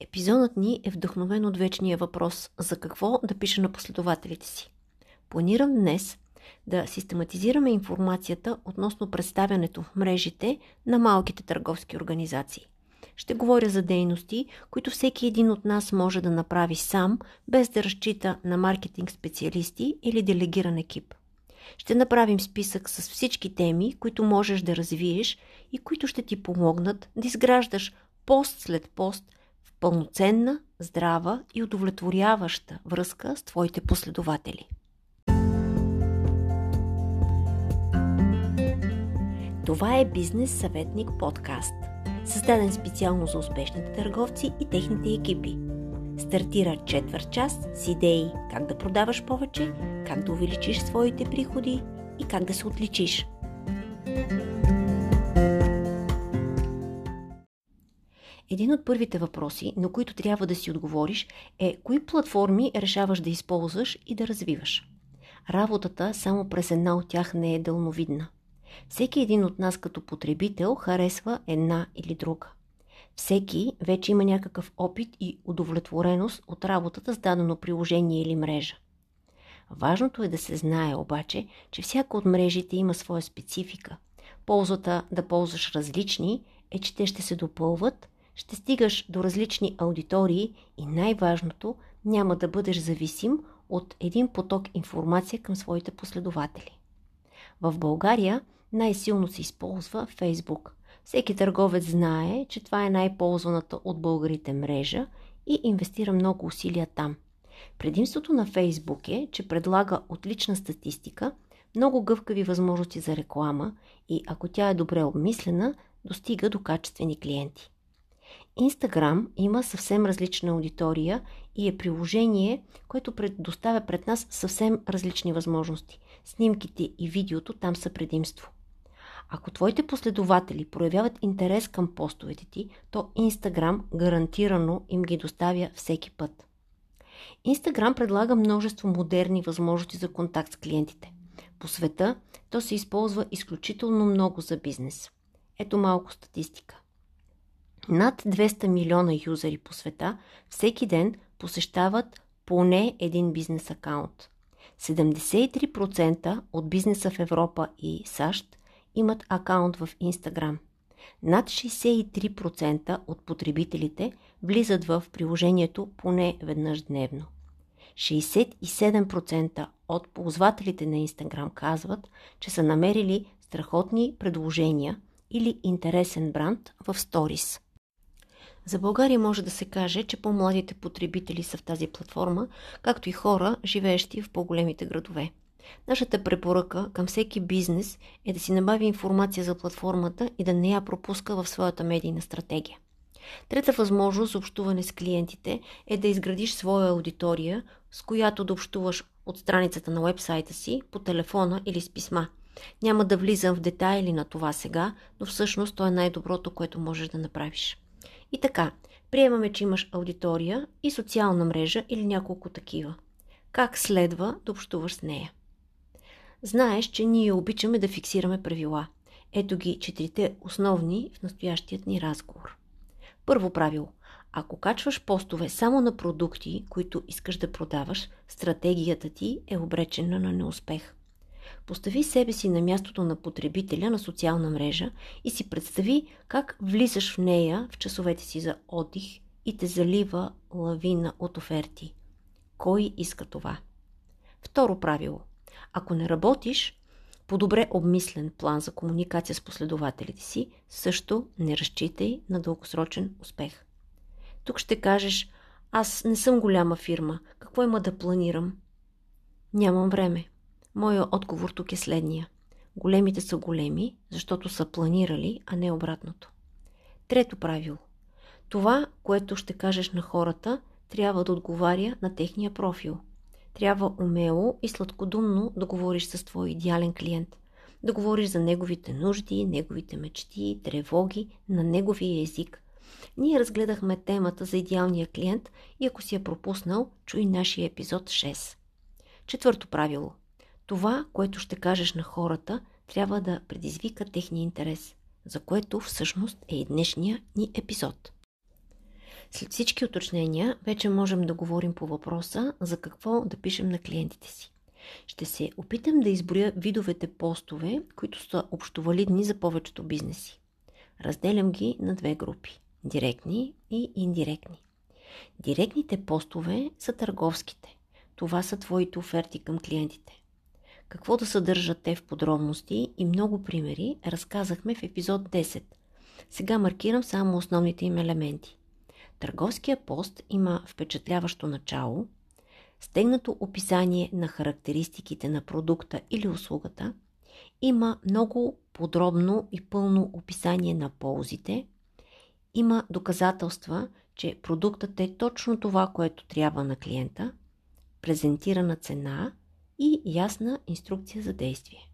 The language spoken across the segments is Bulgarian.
Епизодът ни е вдъхновен от вечния въпрос за какво да пиша на последователите си. Планирам днес да систематизираме информацията относно представянето в мрежите на малките търговски организации. Ще говоря за дейности, които всеки един от нас може да направи сам, без да разчита на маркетинг специалисти или делегиран екип. Ще направим списък с всички теми, които можеш да развиеш и които ще ти помогнат да изграждаш пост след пост пълноценна, здрава и удовлетворяваща връзка с твоите последователи. Това е Бизнес съветник подкаст, създаден специално за успешните търговци и техните екипи. Стартира четвърт час с идеи как да продаваш повече, как да увеличиш своите приходи и как да се отличиш. Един от първите въпроси, на които трябва да си отговориш, е кои платформи решаваш да използваш и да развиваш. Работата само през една от тях не е дълновидна. Всеки един от нас като потребител харесва една или друга. Всеки вече има някакъв опит и удовлетвореност от работата с дадено приложение или мрежа. Важното е да се знае обаче, че всяка от мрежите има своя специфика. Ползата да ползваш различни е, че те ще се допълват, ще стигаш до различни аудитории и най-важното, няма да бъдеш зависим от един поток информация към своите последователи. В България най-силно се използва Фейсбук. Всеки търговец знае, че това е най-ползваната от българите мрежа и инвестира много усилия там. Предимството на Фейсбук е, че предлага отлична статистика, много гъвкави възможности за реклама и ако тя е добре обмислена, достига до качествени клиенти. Инстаграм има съвсем различна аудитория и е приложение, което предоставя пред нас съвсем различни възможности. Снимките и видеото там са предимство. Ако твоите последователи проявяват интерес към постовете ти, то Инстаграм гарантирано им ги доставя всеки път. Инстаграм предлага множество модерни възможности за контакт с клиентите. По света то се използва изключително много за бизнес. Ето малко статистика. Над 200 милиона юзери по света всеки ден посещават поне един бизнес акаунт. 73% от бизнеса в Европа и САЩ имат акаунт в Instagram. Над 63% от потребителите влизат в приложението поне веднъж дневно. 67% от ползвателите на Instagram казват, че са намерили страхотни предложения или интересен бранд в сторис. За България може да се каже, че по-младите потребители са в тази платформа, както и хора, живеещи в по-големите градове. Нашата препоръка към всеки бизнес е да си набави информация за платформата и да не я пропуска в своята медийна стратегия. Трета възможност за общуване с клиентите е да изградиш своя аудитория, с която да общуваш от страницата на вебсайта си, по телефона или с писма. Няма да влизам в детайли на това сега, но всъщност то е най-доброто, което можеш да направиш. И така, приемаме, че имаш аудитория и социална мрежа или няколко такива. Как следва да общуваш с нея? Знаеш, че ние обичаме да фиксираме правила. Ето ги четирите основни в настоящият ни разговор. Първо правило. Ако качваш постове само на продукти, които искаш да продаваш, стратегията ти е обречена на неуспех. Постави себе си на мястото на потребителя на социална мрежа и си представи как влизаш в нея в часовете си за отдих и те залива лавина от оферти. Кой иска това? Второ правило. Ако не работиш по добре обмислен план за комуникация с последователите си, също не разчитай на дългосрочен успех. Тук ще кажеш, аз не съм голяма фирма, какво има да планирам? Нямам време. Моя отговор тук е следния. Големите са големи, защото са планирали, а не обратното. Трето правило. Това, което ще кажеш на хората, трябва да отговаря на техния профил. Трябва умело и сладкодумно да говориш с твой идеален клиент. Да говориш за неговите нужди, неговите мечти, тревоги на неговия език. Ние разгледахме темата за идеалния клиент и ако си е пропуснал, чуй нашия епизод 6. Четвърто правило. Това, което ще кажеш на хората, трябва да предизвика техния интерес, за което всъщност е и днешния ни епизод. След всички уточнения, вече можем да говорим по въпроса за какво да пишем на клиентите си. Ще се опитам да изброя видовете постове, които са общовалидни за повечето бизнеси. Разделям ги на две групи – директни и индиректни. Директните постове са търговските. Това са твоите оферти към клиентите. Какво да съдържат те в подробности и много примери разказахме в епизод 10. Сега маркирам само основните им елементи. Търговския пост има впечатляващо начало, стегнато описание на характеристиките на продукта или услугата, има много подробно и пълно описание на ползите, има доказателства, че продуктът е точно това, което трябва на клиента, презентирана цена и ясна инструкция за действие.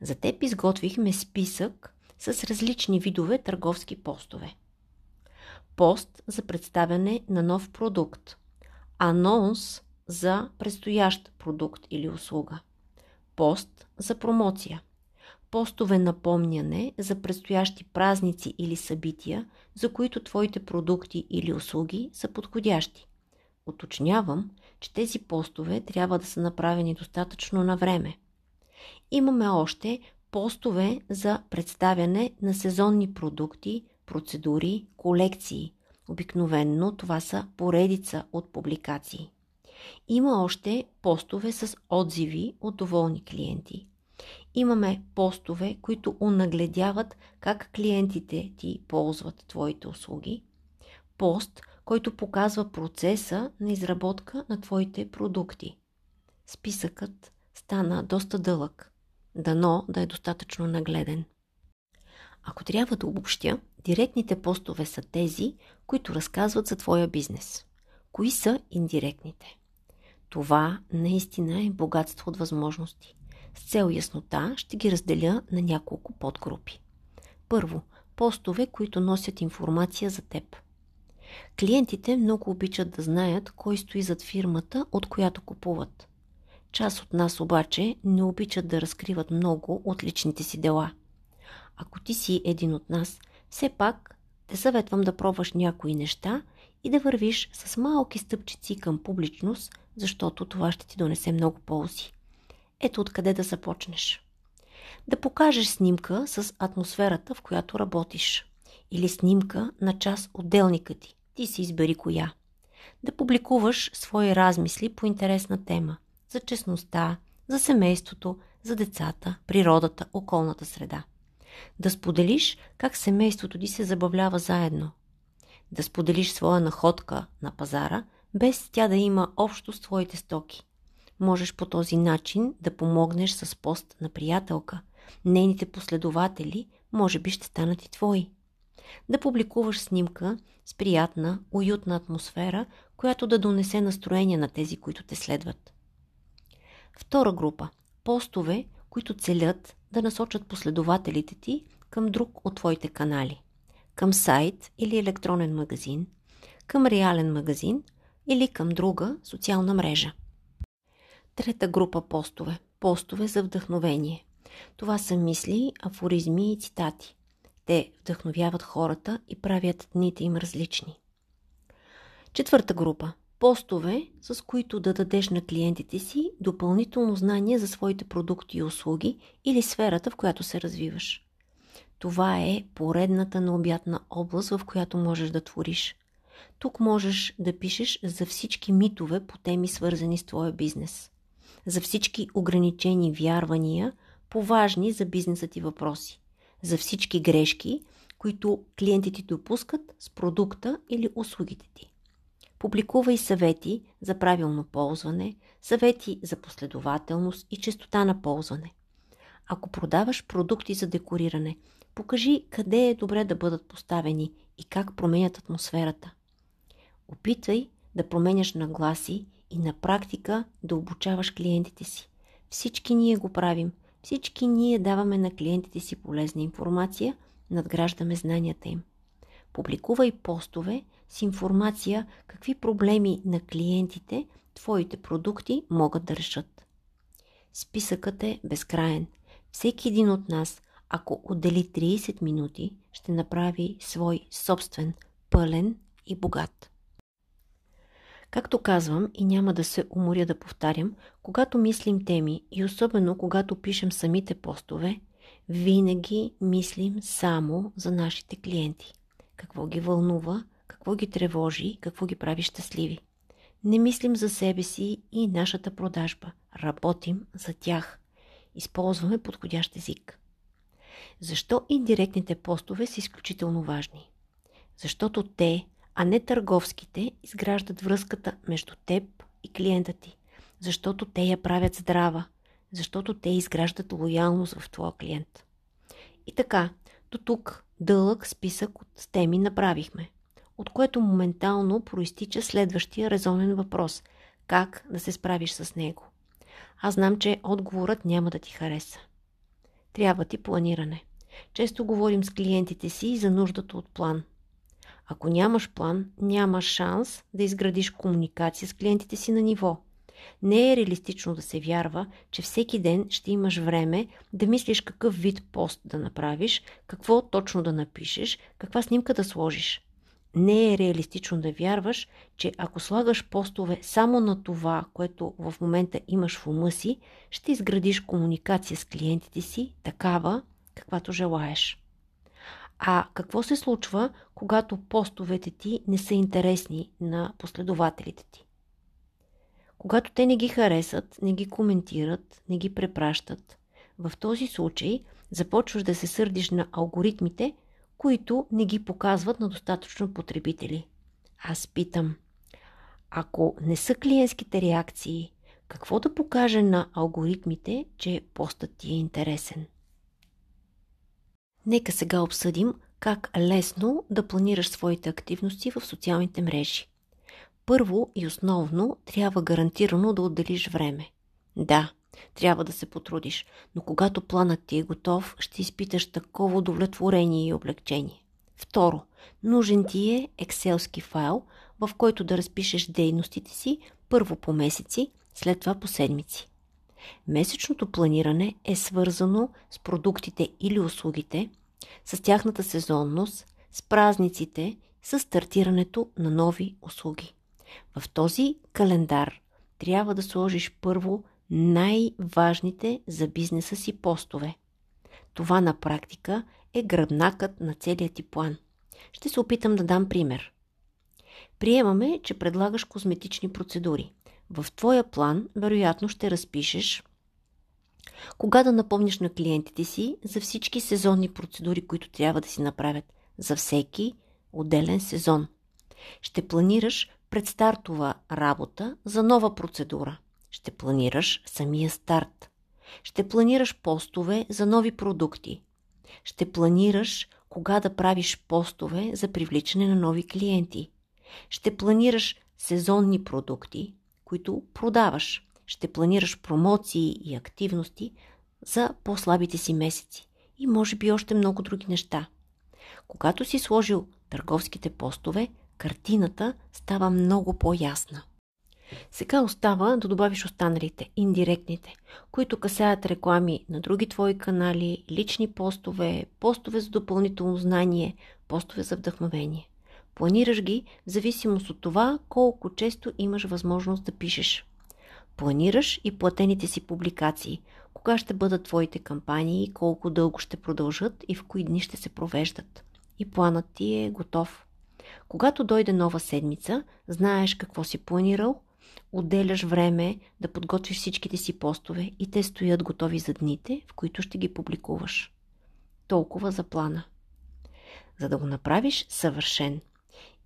За теб изготвихме списък с различни видове търговски постове. Пост за представяне на нов продукт. Анонс за предстоящ продукт или услуга. Пост за промоция. Постове напомняне за предстоящи празници или събития, за които твоите продукти или услуги са подходящи. Уточнявам, че тези постове трябва да са направени достатъчно на време. Имаме още постове за представяне на сезонни продукти, процедури, колекции. Обикновенно това са поредица от публикации. Има още постове с отзиви от доволни клиенти. Имаме постове, които унагледяват как клиентите ти ползват твоите услуги. Пост, който показва процеса на изработка на твоите продукти. Списъкът стана доста дълъг. Дано да е достатъчно нагледен. Ако трябва да обобщя, директните постове са тези, които разказват за твоя бизнес. Кои са индиректните? Това наистина е богатство от възможности. С цел яснота ще ги разделя на няколко подгрупи. Първо, постове, които носят информация за теб. Клиентите много обичат да знаят кой стои зад фирмата, от която купуват. Част от нас обаче не обичат да разкриват много от личните си дела. Ако ти си един от нас, все пак те съветвам да пробваш някои неща и да вървиш с малки стъпчици към публичност, защото това ще ти донесе много ползи. Ето откъде да започнеш. Да покажеш снимка с атмосферата, в която работиш. Или снимка на част от делника ти. Ти си избери коя. Да публикуваш свои размисли по интересна тема. За честността, за семейството, за децата, природата, околната среда. Да споделиш как семейството ти се забавлява заедно. Да споделиш своя находка на пазара, без тя да има общо с твоите стоки. Можеш по този начин да помогнеш с пост на приятелка. Нейните последователи може би ще станат и твои. Да публикуваш снимка с приятна, уютна атмосфера, която да донесе настроение на тези, които те следват. Втора група – постове, които целят да насочат последователите ти към друг от твоите канали. Към сайт или електронен магазин, към реален магазин или към друга социална мрежа. Трета група постове – постове за вдъхновение. Това са мисли, афоризми и цитати. Те вдъхновяват хората и правят дните им различни. Четвърта група – постове, с които да дадеш на клиентите си допълнително знание за своите продукти и услуги или сферата, в която се развиваш. Това е поредната необятна област, в която можеш да твориш. Тук можеш да пишеш за всички митове по теми, свързани с твоя бизнес за всички ограничени вярвания по важни за бизнеса ти въпроси, за всички грешки, които клиентите допускат с продукта или услугите ти. Публикувай съвети за правилно ползване, съвети за последователност и честота на ползване. Ако продаваш продукти за декориране, покажи къде е добре да бъдат поставени и как променят атмосферата. Опитвай да променяш нагласи и на практика да обучаваш клиентите си. Всички ние го правим. Всички ние даваме на клиентите си полезна информация, надграждаме знанията им. Публикувай постове с информация какви проблеми на клиентите твоите продукти могат да решат. Списъкът е безкраен. Всеки един от нас, ако отдели 30 минути, ще направи свой собствен, пълен и богат. Както казвам и няма да се уморя да повтарям, когато мислим теми и особено когато пишем самите постове, винаги мислим само за нашите клиенти. Какво ги вълнува, какво ги тревожи, какво ги прави щастливи. Не мислим за себе си и нашата продажба. Работим за тях. Използваме подходящ език. Защо индиректните постове са изключително важни? Защото те, а не търговските, изграждат връзката между теб и клиента ти. Защото те я правят здрава. Защото те изграждат лоялност в твоя клиент. И така, до тук дълъг списък от теми направихме, от което моментално проистича следващия резонен въпрос – как да се справиш с него? Аз знам, че отговорът няма да ти хареса. Трябва ти планиране. Често говорим с клиентите си за нуждата от план. Ако нямаш план, нямаш шанс да изградиш комуникация с клиентите си на ниво. Не е реалистично да се вярва, че всеки ден ще имаш време да мислиш какъв вид пост да направиш, какво точно да напишеш, каква снимка да сложиш. Не е реалистично да вярваш, че ако слагаш постове само на това, което в момента имаш в ума си, ще изградиш комуникация с клиентите си такава, каквато желаеш. А какво се случва, когато постовете ти не са интересни на последователите ти? Когато те не ги харесат, не ги коментират, не ги препращат, в този случай започваш да се сърдиш на алгоритмите, които не ги показват на достатъчно потребители. Аз питам, ако не са клиентските реакции, какво да покаже на алгоритмите, че постът ти е интересен? Нека сега обсъдим как лесно да планираш своите активности в социалните мрежи. Първо и основно трябва гарантирано да отделиш време. Да, трябва да се потрудиш, но когато планът ти е готов, ще изпиташ такова удовлетворение и облегчение. Второ, нужен ти е екселски файл, в който да разпишеш дейностите си първо по месеци, след това по седмици. Месечното планиране е свързано с продуктите или услугите, с тяхната сезонност, с празниците, с стартирането на нови услуги. В този календар трябва да сложиш първо най-важните за бизнеса си постове. Това на практика е гръбнакът на целият ти план. Ще се опитам да дам пример. Приемаме, че предлагаш козметични процедури. В твоя план вероятно ще разпишеш кога да напомниш на клиентите си за всички сезонни процедури, които трябва да си направят за всеки отделен сезон. Ще планираш предстартова работа за нова процедура. Ще планираш самия старт. Ще планираш постове за нови продукти. Ще планираш кога да правиш постове за привличане на нови клиенти. Ще планираш сезонни продукти, които продаваш. Ще планираш промоции и активности за по-слабите си месеци. И може би още много други неща. Когато си сложил търговските постове, картината става много по-ясна. Сега остава да добавиш останалите, индиректните, които касаят реклами на други твои канали, лични постове, постове за допълнително знание, постове за вдъхновение. Планираш ги в зависимост от това колко често имаш възможност да пишеш. Планираш и платените си публикации, кога ще бъдат твоите кампании, колко дълго ще продължат и в кои дни ще се провеждат. И планът ти е готов. Когато дойде нова седмица, знаеш какво си планирал, отделяш време да подготвиш всичките си постове и те стоят готови за дните, в които ще ги публикуваш. Толкова за плана. За да го направиш съвършен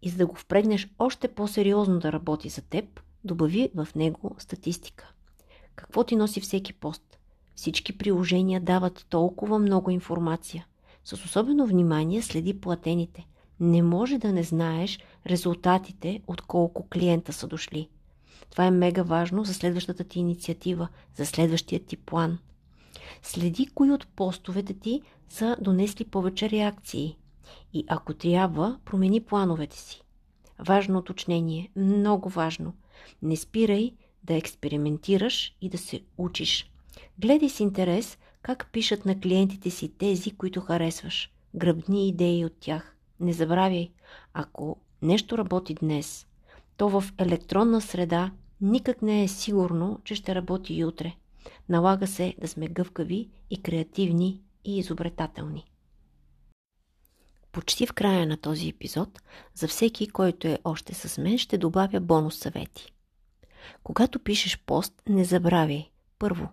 и за да го впрегнеш още по-сериозно да работи за теб, добави в него статистика. Какво ти носи всеки пост? Всички приложения дават толкова много информация. С особено внимание следи платените. Не може да не знаеш резултатите от колко клиента са дошли. Това е мега важно за следващата ти инициатива, за следващия ти план. Следи кои от постовете ти са донесли повече реакции. И ако трябва, промени плановете си. Важно уточнение, много важно. Не спирай да експериментираш и да се учиш. Гледай с интерес как пишат на клиентите си тези, които харесваш. Гръбни идеи от тях. Не забравяй, ако нещо работи днес, то в електронна среда никак не е сигурно, че ще работи утре. Налага се да сме гъвкави и креативни и изобретателни. Почти в края на този епизод, за всеки, който е още с мен, ще добавя бонус съвети. Когато пишеш пост, не забравяй. Първо,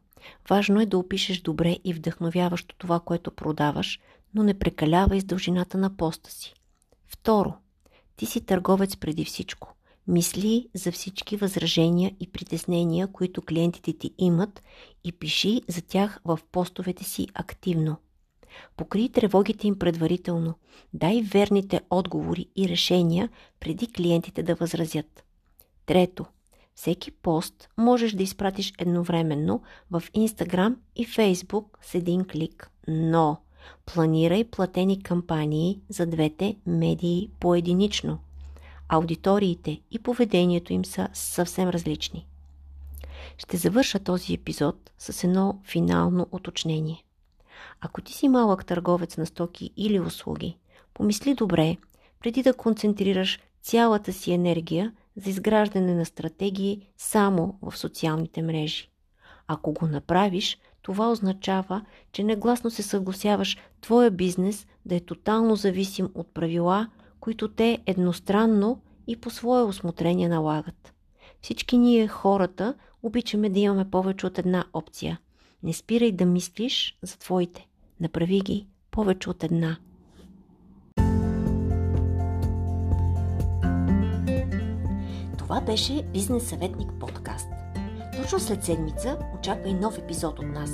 важно е да опишеш добре и вдъхновяващо това, което продаваш, но не прекалявай с дължината на поста си. Второ, ти си търговец преди всичко. Мисли за всички възражения и притеснения, които клиентите ти имат и пиши за тях в постовете си активно. Покри тревогите им предварително. Дай верните отговори и решения преди клиентите да възразят. Трето. Всеки пост можеш да изпратиш едновременно в Instagram и Facebook с един клик, но планирай платени кампании за двете медии поединично – аудиториите и поведението им са съвсем различни. Ще завърша този епизод с едно финално уточнение. Ако ти си малък търговец на стоки или услуги, помисли добре, преди да концентрираш цялата си енергия за изграждане на стратегии само в социалните мрежи. Ако го направиш, това означава, че негласно се съгласяваш твоя бизнес да е тотално зависим от правила, които те едностранно и по свое осмотрение налагат. Всички ние, хората, обичаме да имаме повече от една опция. Не спирай да мислиш за твоите. Направи ги повече от една. Това беше Бизнес съветник подкаст. Точно след седмица очаква и нов епизод от нас.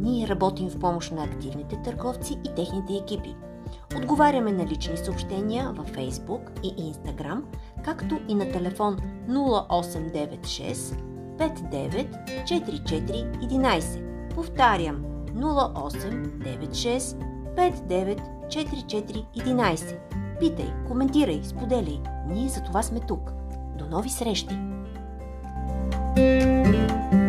Ние работим в помощ на активните търговци и техните екипи – Отговаряме на лични съобщения във Facebook и Instagram, както и на телефон 0896 59 11. Повтарям 0896 59 11. Питай, коментирай, споделяй. Ние за това сме тук. До нови срещи! thank you